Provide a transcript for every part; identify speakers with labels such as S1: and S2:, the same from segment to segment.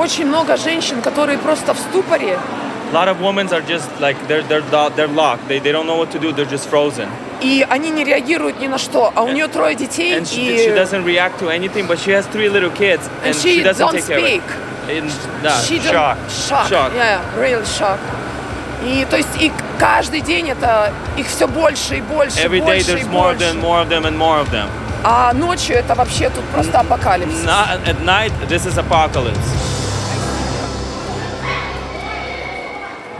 S1: очень много женщин, которые просто в ступоре.
S2: A lot of women are just like they're they're they're locked. They, they don't know what to do. They're just frozen.
S1: И они не реагируют ни на что. А у нее трое детей,
S2: And she, she
S1: и
S2: doesn't react to anything. But she has three little kids, and,
S1: And she
S2: doesn't
S1: don't
S2: take care of
S1: speak.
S2: it. In, да,
S1: she
S2: shock.
S1: shock.
S2: Shock.
S1: Yeah, real shock. И то есть и каждый день это их все больше и больше,
S2: Every day
S1: больше и
S2: there's more of
S1: больше.
S2: them, more of them, and more of them.
S1: А ночью это вообще тут просто апокалипсис.
S2: Not, at night, this is apocalypse.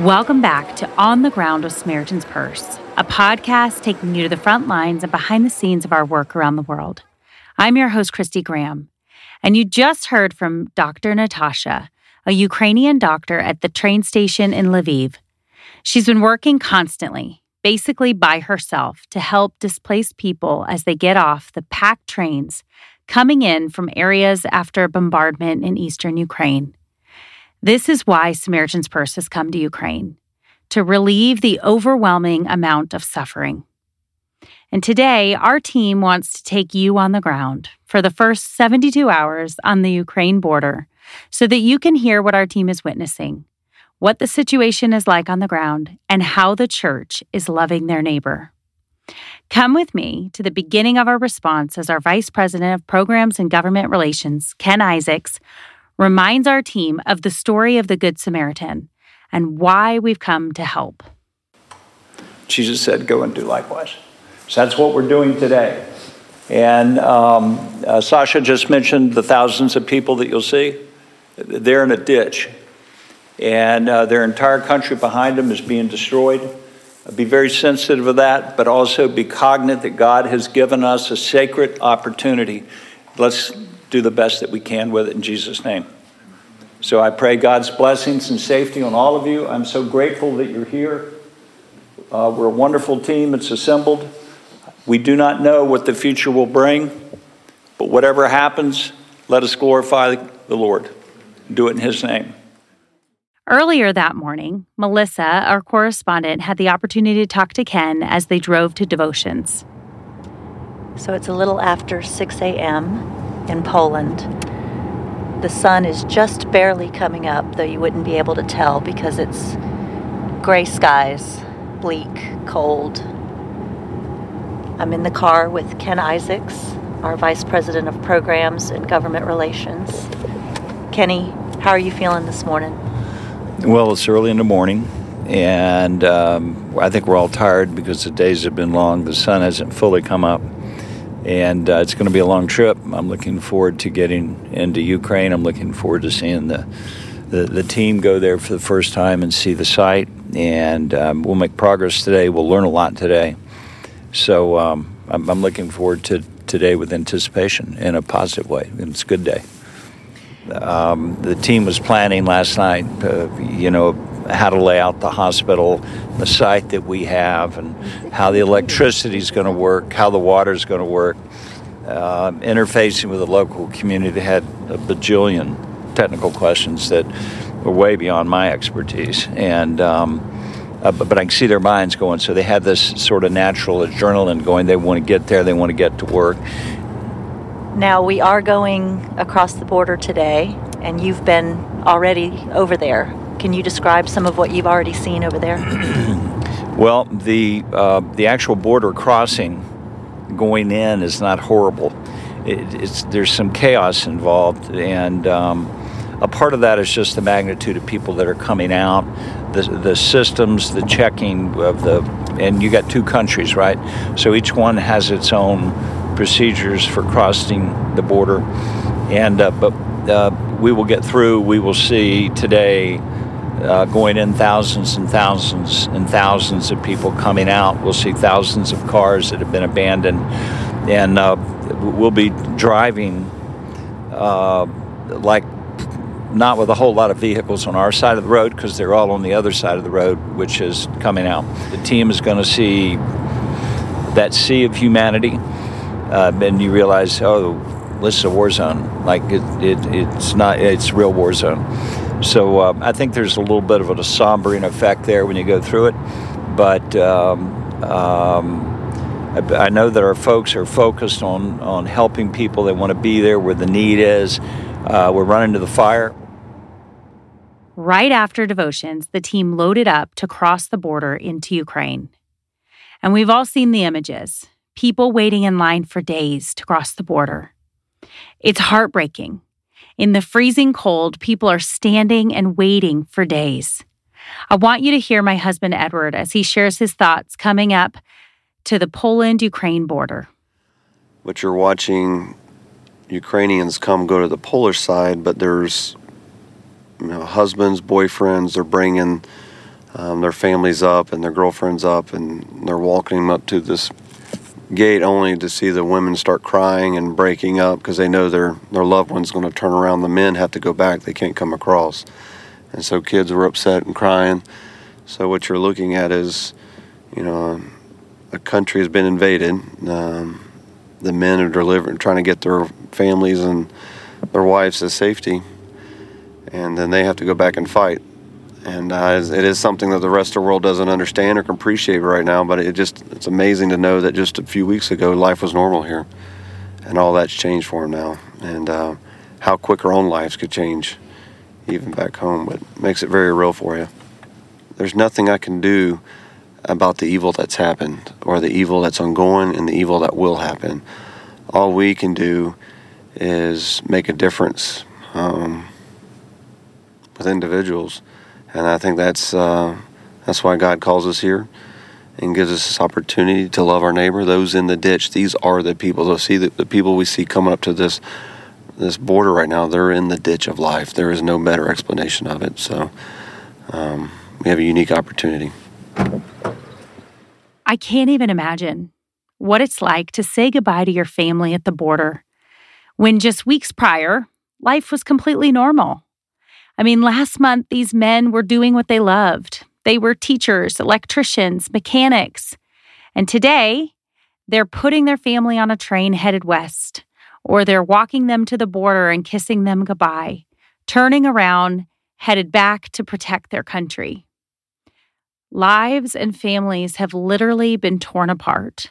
S3: Welcome back to On the Ground with Samaritan's Purse, a podcast taking you to the front lines and behind the scenes of our work around the world. I'm your host, Christy Graham, and you just heard from Dr. Natasha, a Ukrainian doctor at the train station in Lviv. She's been working constantly, basically by herself, to help displaced people as they get off the packed trains coming in from areas after bombardment in eastern Ukraine. This is why Samaritan's Purse has come to Ukraine to relieve the overwhelming amount of suffering. And today, our team wants to take you on the ground for the first 72 hours on the Ukraine border so that you can hear what our team is witnessing, what the situation is like on the ground, and how the church is loving their neighbor. Come with me to the beginning of our response as our Vice President of Programs and Government Relations, Ken Isaacs, reminds our team of the story of the Good Samaritan and why we've come to help.
S4: Jesus said, Go and do likewise. So that's what we're doing today. And um, uh, Sasha just mentioned the thousands of people that you'll see. They're in a ditch, and uh, their entire country behind them is being destroyed. Be very sensitive of that, but also be cognizant that God has given us a sacred opportunity. Let's do the best that we can with it in Jesus' name. So I pray God's blessings and safety on all of you. I'm so grateful that you're here. Uh, we're a wonderful team that's assembled. We do not know what the future will bring, but whatever happens, let us glorify the Lord. Do it in His name.
S3: Earlier that morning, Melissa, our correspondent, had the opportunity to talk to Ken as they drove to devotions.
S5: So it's a little after 6 a.m. in Poland. The sun is just barely coming up, though you wouldn't be able to tell because it's gray skies, bleak, cold. I'm in the car with Ken Isaacs, our Vice President of Programs and Government Relations. Kenny, how are you feeling this morning?
S4: Well, it's early in the morning, and um, I think we're all tired because the days have been long. The sun hasn't fully come up, and uh, it's going to be a long trip. I'm looking forward to getting into Ukraine. I'm looking forward to seeing the the, the team go there for the first time and see the site, and um, we'll make progress today. We'll learn a lot today. So um, I'm, I'm looking forward to today with anticipation in a positive way, and it's a good day. Um, the team was planning last night, uh, you know, how to lay out the hospital, the site that we have, and how the electricity is going to work, how the water is going to work. Uh, interfacing with the local community had a bajillion technical questions that were way beyond my expertise, and um, uh, but, but I can see their minds going. So they had this sort of natural adrenaline going. They want to get there. They want to get to work.
S5: Now, we are going across the border today, and you've been already over there. Can you describe some of what you've already seen over there?
S4: Well, the uh, the actual border crossing going in is not horrible. It, it's there's some chaos involved, and um, a part of that is just the magnitude of people that are coming out, the the systems, the checking of the, and you got two countries, right? So each one has its own procedures for crossing the border, and uh, but uh, we will get through. We will see today uh, going in thousands and thousands and thousands of people coming out. We'll see thousands of cars that have been abandoned, and uh, we'll be driving uh, like not with a whole lot of vehicles on our side of the road because they're all on the other side of the road, which is coming out. The team is going to see that sea of humanity, uh, and you realize, oh, this is a war zone. Like it, it it's not, it's real war zone. So uh, I think there's a little bit of a sombering effect there when you go through it, but um, um, I, I know that our folks are focused on on helping people. They want to be there where the need is. Uh, we're running to the fire.
S3: Right after devotions, the team loaded up to cross the border into Ukraine. And we've all seen the images people waiting in line for days to cross the border. It's heartbreaking. In the freezing cold, people are standing and waiting for days. I want you to hear my husband Edward as he shares his thoughts coming up to the Poland Ukraine border.
S6: But you're watching Ukrainians come go to the Polish side, but there's you know, husbands, boyfriends, they're bringing um, their families up and their girlfriends up, and they're walking them up to this gate only to see the women start crying and breaking up because they know their their loved one's going to turn around. The men have to go back; they can't come across, and so kids were upset and crying. So what you're looking at is, you know, a country has been invaded. Um, the men are delivering, trying to get their families and their wives to safety, and then they have to go back and fight. And uh, it is something that the rest of the world doesn't understand or can appreciate right now. But it just it's amazing to know that just a few weeks ago life was normal here, and all that's changed for them now. And uh, how quick our own lives could change, even back home, but makes it very real for you. There's nothing I can do about the evil that's happened or the evil that's ongoing and the evil that will happen. All we can do is make a difference um, with individuals, and I think that's uh, that's why God calls us here and gives us this opportunity to love our neighbor. Those in the ditch, these are the people. So see the, the people we see coming up to this this border right now. They're in the ditch of life. There is no better explanation of it. So um, we have a unique opportunity.
S3: I can't even imagine what it's like to say goodbye to your family at the border when just weeks prior, life was completely normal. I mean, last month, these men were doing what they loved. They were teachers, electricians, mechanics. And today, they're putting their family on a train headed west, or they're walking them to the border and kissing them goodbye, turning around, headed back to protect their country. Lives and families have literally been torn apart.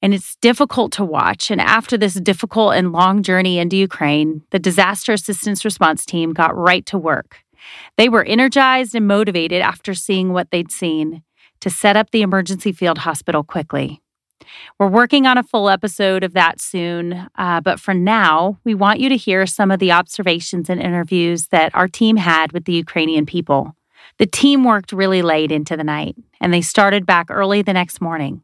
S3: And it's difficult to watch. And after this difficult and long journey into Ukraine, the disaster assistance response team got right to work. They were energized and motivated after seeing what they'd seen to set up the emergency field hospital quickly. We're working on a full episode of that soon, uh, but for now, we want you to hear some of the observations and interviews that our team had with the Ukrainian people. The team worked really late into the night, and they started back early the next morning.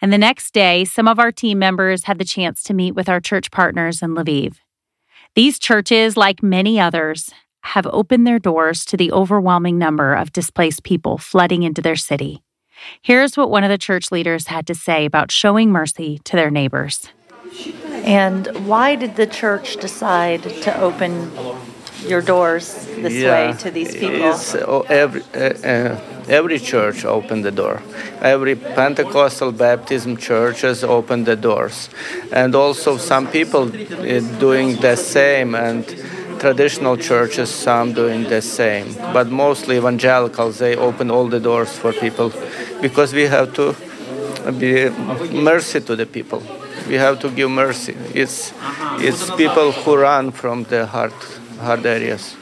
S3: And the next day, some of our team members had the chance to meet with our church partners in Lviv. These churches, like many others, have opened their doors to the overwhelming number of displaced people flooding into their city. Here's what one of the church leaders had to say about showing mercy to their neighbors.
S5: And why did the church decide to open your doors this yeah, way to these people?
S7: Oh, every, uh, every church opened the door. Every Pentecostal Baptism churches opened the doors. And also some people uh, doing the same and traditional churches some doing the same. But mostly evangelicals, they open all the doors for people because we have to be mercy to the people. We have to give mercy. It's, it's people who run from the heart hard areas.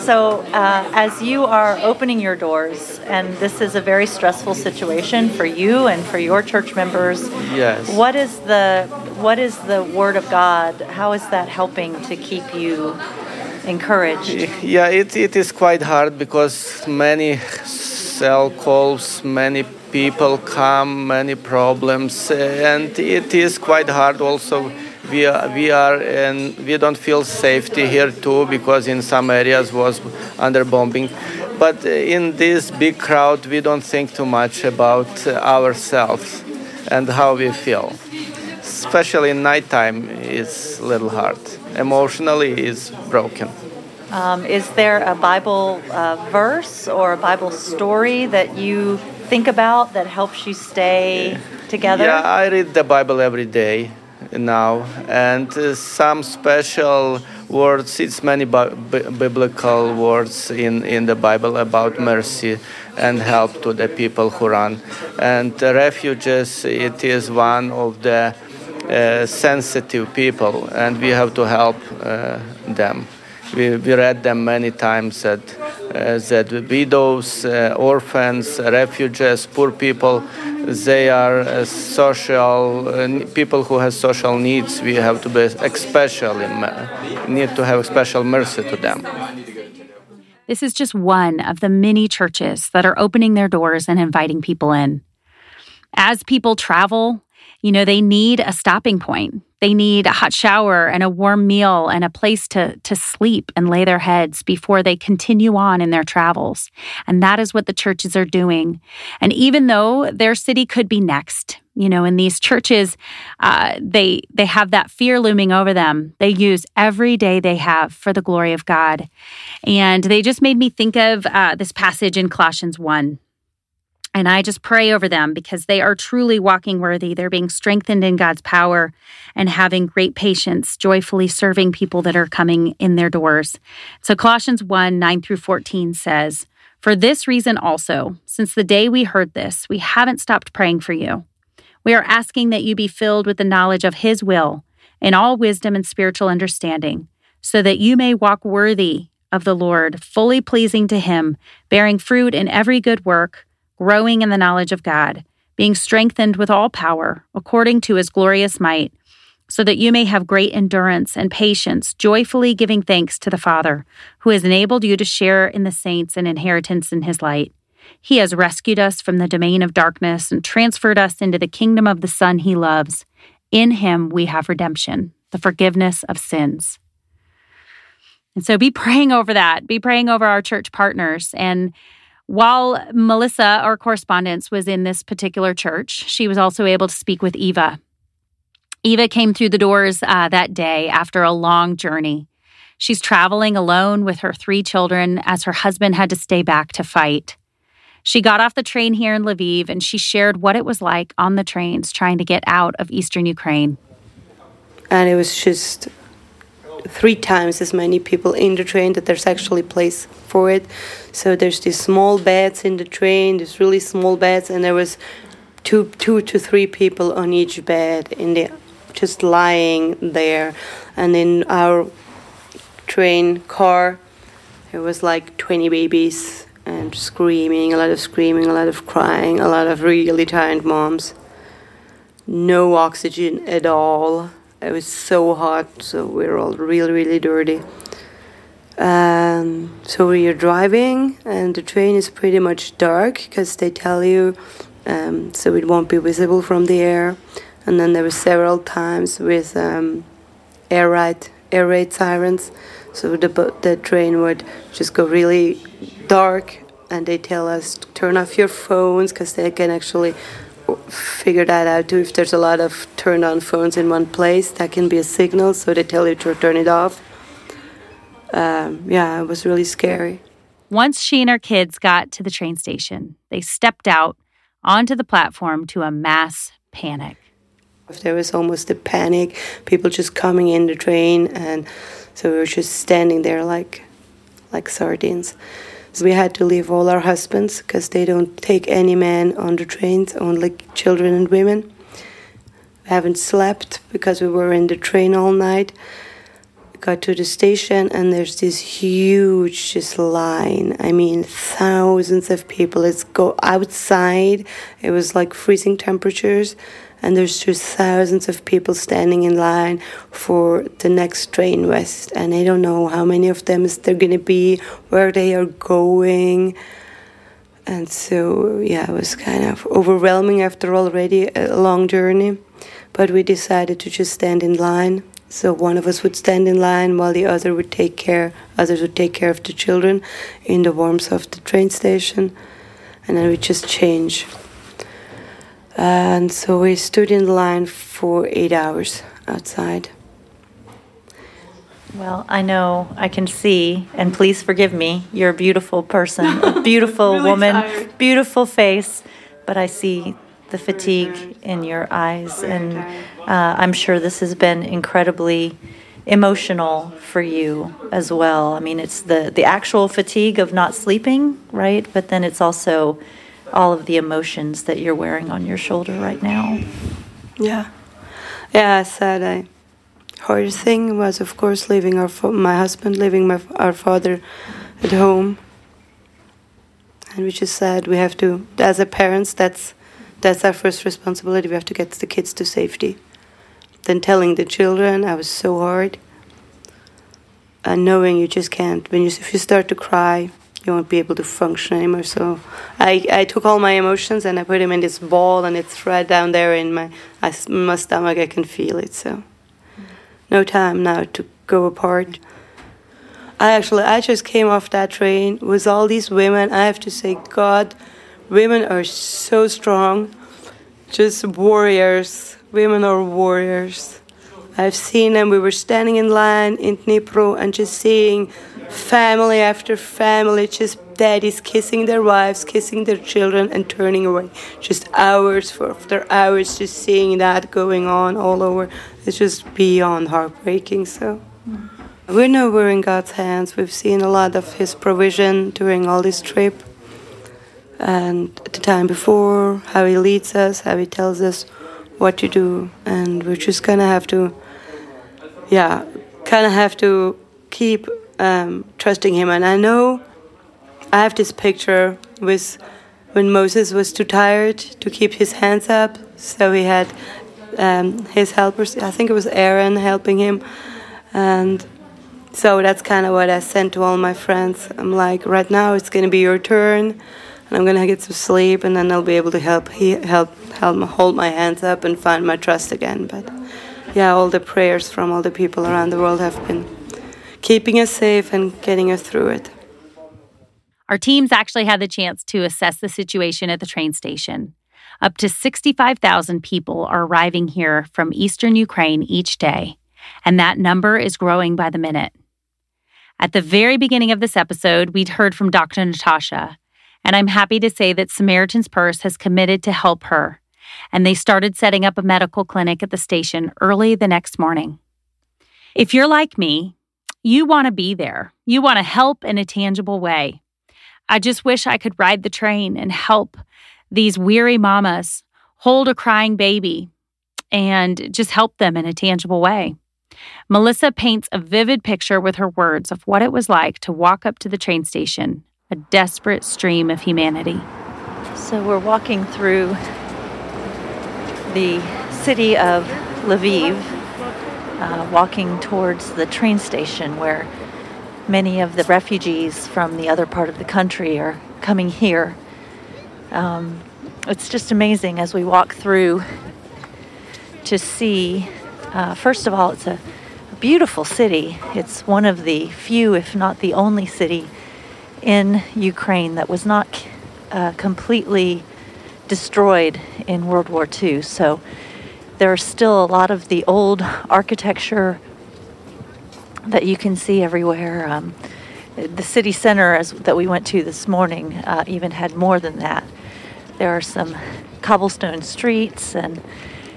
S5: So, uh, as you are opening your doors, and this is a very stressful situation for you and for your church members,
S7: yes.
S5: What is the what is the Word of God? How is that helping to keep you encouraged?
S7: Yeah, it, it is quite hard because many cell calls, many people come, many problems, and it is quite hard also we are, we are and we don't feel safety here too because in some areas was under bombing. But in this big crowd we don't think too much about ourselves and how we feel. Especially in nighttime it's a little hard. Emotionally it's broken.
S5: Um, is there a bible uh, verse or a bible story that you think about that helps you stay together?
S7: Yeah i read the bible every day now. And uh, some special words it's many bi- biblical words in, in the bible about mercy and help to the people who run. And refugees it is one of the uh, sensitive people and we have to help uh, them we, we read them many times that, uh, that widows, uh, orphans, refugees, poor people, they are uh, social uh, people who have social needs. We have to be especially need to have special mercy to them.
S3: This is just one of the many churches that are opening their doors and inviting people in. As people travel, you know, they need a stopping point. They need a hot shower and a warm meal and a place to, to sleep and lay their heads before they continue on in their travels. And that is what the churches are doing. And even though their city could be next, you know, in these churches, uh, they they have that fear looming over them. They use every day they have for the glory of God, and they just made me think of uh, this passage in Colossians one. And I just pray over them because they are truly walking worthy. They're being strengthened in God's power and having great patience, joyfully serving people that are coming in their doors. So Colossians 1 9 through 14 says, For this reason also, since the day we heard this, we haven't stopped praying for you. We are asking that you be filled with the knowledge of His will in all wisdom and spiritual understanding, so that you may walk worthy of the Lord, fully pleasing to Him, bearing fruit in every good work growing in the knowledge of God, being strengthened with all power, according to his glorious might, so that you may have great endurance and patience, joyfully giving thanks to the Father, who has enabled you to share in the saints and inheritance in his light. He has rescued us from the domain of darkness and transferred us into the kingdom of the Son he loves. In him we have redemption, the forgiveness of sins. And so be praying over that. Be praying over our church partners and while Melissa, our correspondence, was in this particular church, she was also able to speak with Eva. Eva came through the doors uh, that day after a long journey. She's traveling alone with her three children as her husband had to stay back to fight. She got off the train here in Lviv and she shared what it was like on the trains trying to get out of eastern Ukraine.
S8: And it was just three times as many people in the train that there's actually place for it. So there's these small beds in the train, these really small beds, and there was two two to three people on each bed in the just lying there. And in our train car, there was like 20 babies and screaming, a lot of screaming, a lot of crying, a lot of really tired moms. No oxygen at all. It was so hot, so we were all really, really dirty. Um, so we are driving, and the train is pretty much dark because they tell you um, so it won't be visible from the air. And then there were several times with um, air raid air raid sirens, so the the train would just go really dark, and they tell us turn off your phones because they can actually figure that out too. If there's a lot of turned on phones in one place, that can be a signal, so they tell you to turn it off. Um, yeah, it was really scary.
S3: Once she and her kids got to the train station, they stepped out onto the platform to a mass panic.
S8: There was almost a panic, people just coming in the train, and so we were just standing there like, like sardines. We had to leave all our husbands because they don't take any men on the trains, only children and women. We haven't slept because we were in the train all night. Got to the station and there's this huge just line. I mean, thousands of people. Let's go outside. It was like freezing temperatures and there's just thousands of people standing in line for the next train west and i don't know how many of them is there going to be where they are going. And so yeah it was kind of overwhelming after already a long journey. But we decided to just stand in line. So one of us would stand in line while the other would take care others would take care of the children in the warmth of the train station. And then we just change and so we stood in line for eight hours outside.
S5: Well, I know, I can see, and please forgive me, you're a beautiful person, a beautiful really woman, tired. beautiful face, but I see the fatigue in your eyes, and uh, I'm sure this has been incredibly emotional for you as well. I mean, it's the, the actual fatigue of not sleeping, right? But then it's also all of the emotions that you're wearing on your shoulder right now.
S8: Yeah. Yeah, I said I hardest thing was, of course, leaving our my husband, leaving my our father at home. And we just said we have to, as a parents, that's that's our first responsibility. We have to get the kids to safety. Then telling the children, I was so hard. And knowing you just can't. When you if you start to cry, you won't be able to function anymore. So I, I took all my emotions and I put them in this ball, and it's right down there in my, my stomach. I can feel it. So no time now to go apart. I actually I just came off that train with all these women. I have to say, God, women are so strong, just warriors. Women are warriors. I've seen them. We were standing in line in Dnipro and just seeing family after family, just daddies kissing their wives, kissing their children, and turning away. Just hours after hours, just seeing that going on all over. It's just beyond heartbreaking. So. We know we're in God's hands. We've seen a lot of His provision during all this trip. And the time before, how He leads us, how He tells us what to do. And we're just to have to, yeah, kind of have to keep um, trusting Him. And I know I have this picture with when Moses was too tired to keep his hands up, so he had um, his helpers. I think it was Aaron helping him, and so that's kind of what I sent to all my friends. I'm like, right now it's to be your turn, and I'm to get some sleep, and then I'll be able to help help help hold my hands up and find my trust again. But yeah, all the prayers from all the people around the world have been keeping us safe and getting us through it.
S3: Our teams actually had the chance to assess the situation at the train station. Up to 65,000 people are arriving here from eastern Ukraine each day, and that number is growing by the minute. At the very beginning of this episode, we'd heard from Dr. Natasha, and I'm happy to say that Samaritan's Purse has committed to help her, and they started setting up a medical clinic at the station early the next morning. If you're like me, you want to be there. You want to help in a tangible way. I just wish I could ride the train and help these weary mamas hold a crying baby and just help them in a tangible way. Melissa paints a vivid picture with her words of what it was like to walk up to the train station, a desperate stream of humanity.
S5: So we're walking through the city of Lviv uh, walking towards the train station where many of the refugees from the other part of the country are coming here. Um, it's just amazing as we walk through to see, uh, first of all, it's a beautiful city. It's one of the few, if not the only city in Ukraine that was not uh, completely destroyed in World War II. So there's still a lot of the old architecture that you can see everywhere. Um, the city center as, that we went to this morning uh, even had more than that. There are some cobblestone streets, and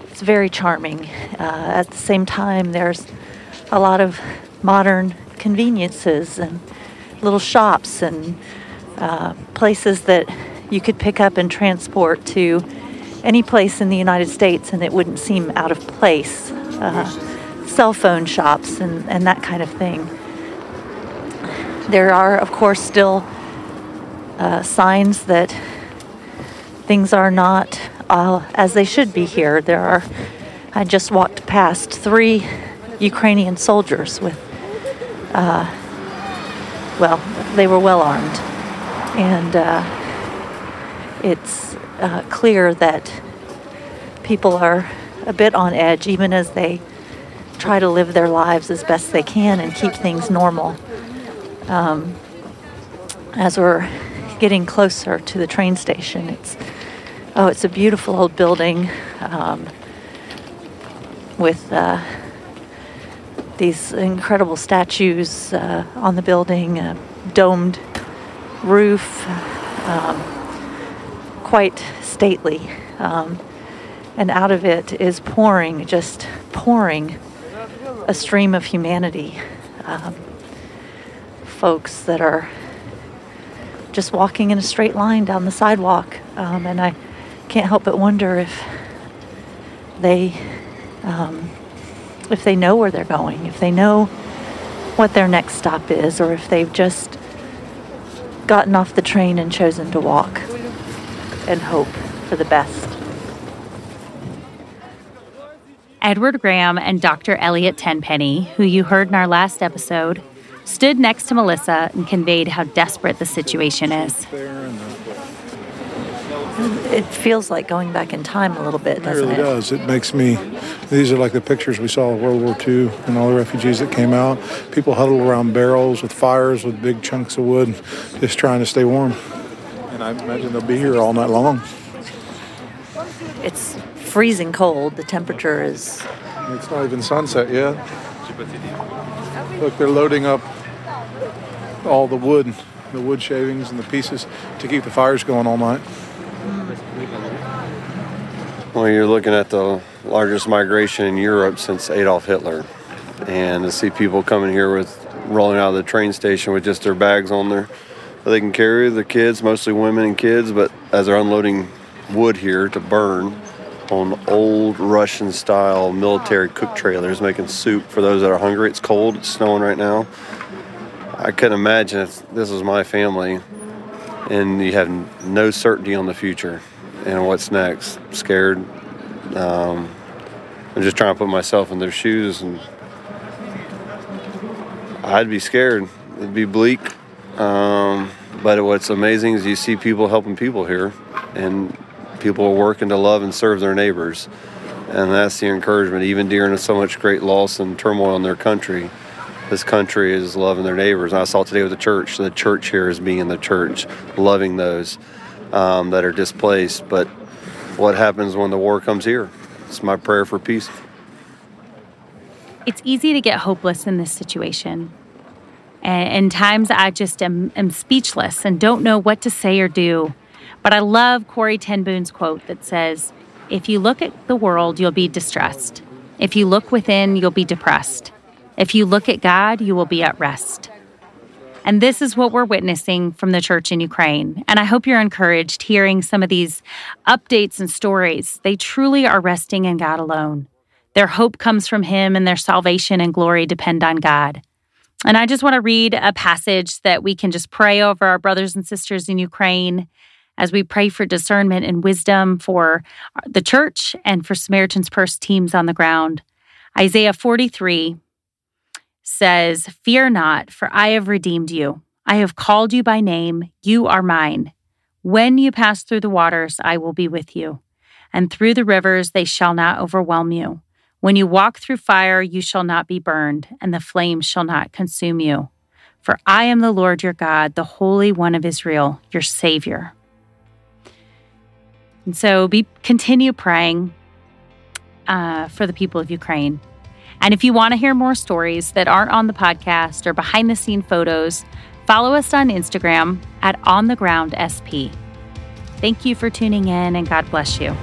S5: it's very charming. Uh, at the same time, there's a lot of modern conveniences and little shops and uh, places that you could pick up and transport to any place in the United States and it wouldn't seem out of place. Uh, cell phone shops and, and that kind of thing. There are, of course, still uh, signs that things are not uh, as they should be here. There are, I just walked past three Ukrainian soldiers with, uh, well, they were well armed. And uh, it's uh, clear that people are a bit on edge, even as they try to live their lives as best they can and keep things normal. Um, as we're getting closer to the train station, it's oh, it's a beautiful old building um, with uh, these incredible statues uh, on the building, a domed roof. Um, quite stately. Um, and out of it is pouring, just pouring, a stream of humanity. Um, folks that are just walking in a straight line down the sidewalk. Um, and I can't help but wonder if they um, if they know where they're going, if they know what their next stop is, or if they've just gotten off the train and chosen to walk and hope for the best.
S3: Edward Graham and Dr. Elliot Tenpenny, who you heard in our last episode, stood next to Melissa and conveyed how desperate the situation is.
S5: It feels like going back in time a little bit,
S9: It
S5: doesn't
S9: really
S5: it?
S9: does. It makes me. These are like the pictures we saw of World War II and all the refugees that came out. People huddled around barrels with fires with big chunks of wood, just trying to stay warm. And I imagine they'll be here all night long.
S5: It's freezing cold. The temperature is
S9: It's not even sunset yet. Look, they're loading up all the wood, the wood shavings and the pieces to keep the fires going all night.
S6: Well, you're looking at the largest migration in Europe since Adolf Hitler. And to see people coming here with rolling out of the train station with just their bags on there that they can carry, the kids, mostly women and kids, but as they're unloading wood here to burn on old Russian style military cook trailers making soup for those that are hungry. It's cold, it's snowing right now. I couldn't imagine if this was my family and you have no certainty on the future and what's next. Scared. Um, I'm just trying to put myself in their shoes, and I'd be scared. It'd be bleak. Um, but what's amazing is you see people helping people here, and people are working to love and serve their neighbors. And that's the encouragement, even during so much great loss and turmoil in their country. This country is loving their neighbors. And I saw today with the church, the church here is being the church, loving those um, that are displaced. But what happens when the war comes here? It's my prayer for peace.
S3: It's easy to get hopeless in this situation. And, and times I just am, am speechless and don't know what to say or do. But I love Corrie ten quote that says, If you look at the world, you'll be distressed. If you look within, you'll be depressed. If you look at God, you will be at rest. And this is what we're witnessing from the church in Ukraine. And I hope you're encouraged hearing some of these updates and stories. They truly are resting in God alone. Their hope comes from Him, and their salvation and glory depend on God. And I just want to read a passage that we can just pray over our brothers and sisters in Ukraine as we pray for discernment and wisdom for the church and for Samaritan's Purse teams on the ground. Isaiah 43 says, Fear not, for I have redeemed you. I have called you by name. You are mine. When you pass through the waters, I will be with you, and through the rivers, they shall not overwhelm you. When you walk through fire, you shall not be burned, and the flames shall not consume you. For I am the Lord your God, the Holy One of Israel, your Savior. And so be continue praying uh, for the people of Ukraine. And if you want to hear more stories that aren't on the podcast or behind the scene photos, follow us on Instagram at On the Ground SP. Thank you for tuning in and God bless you.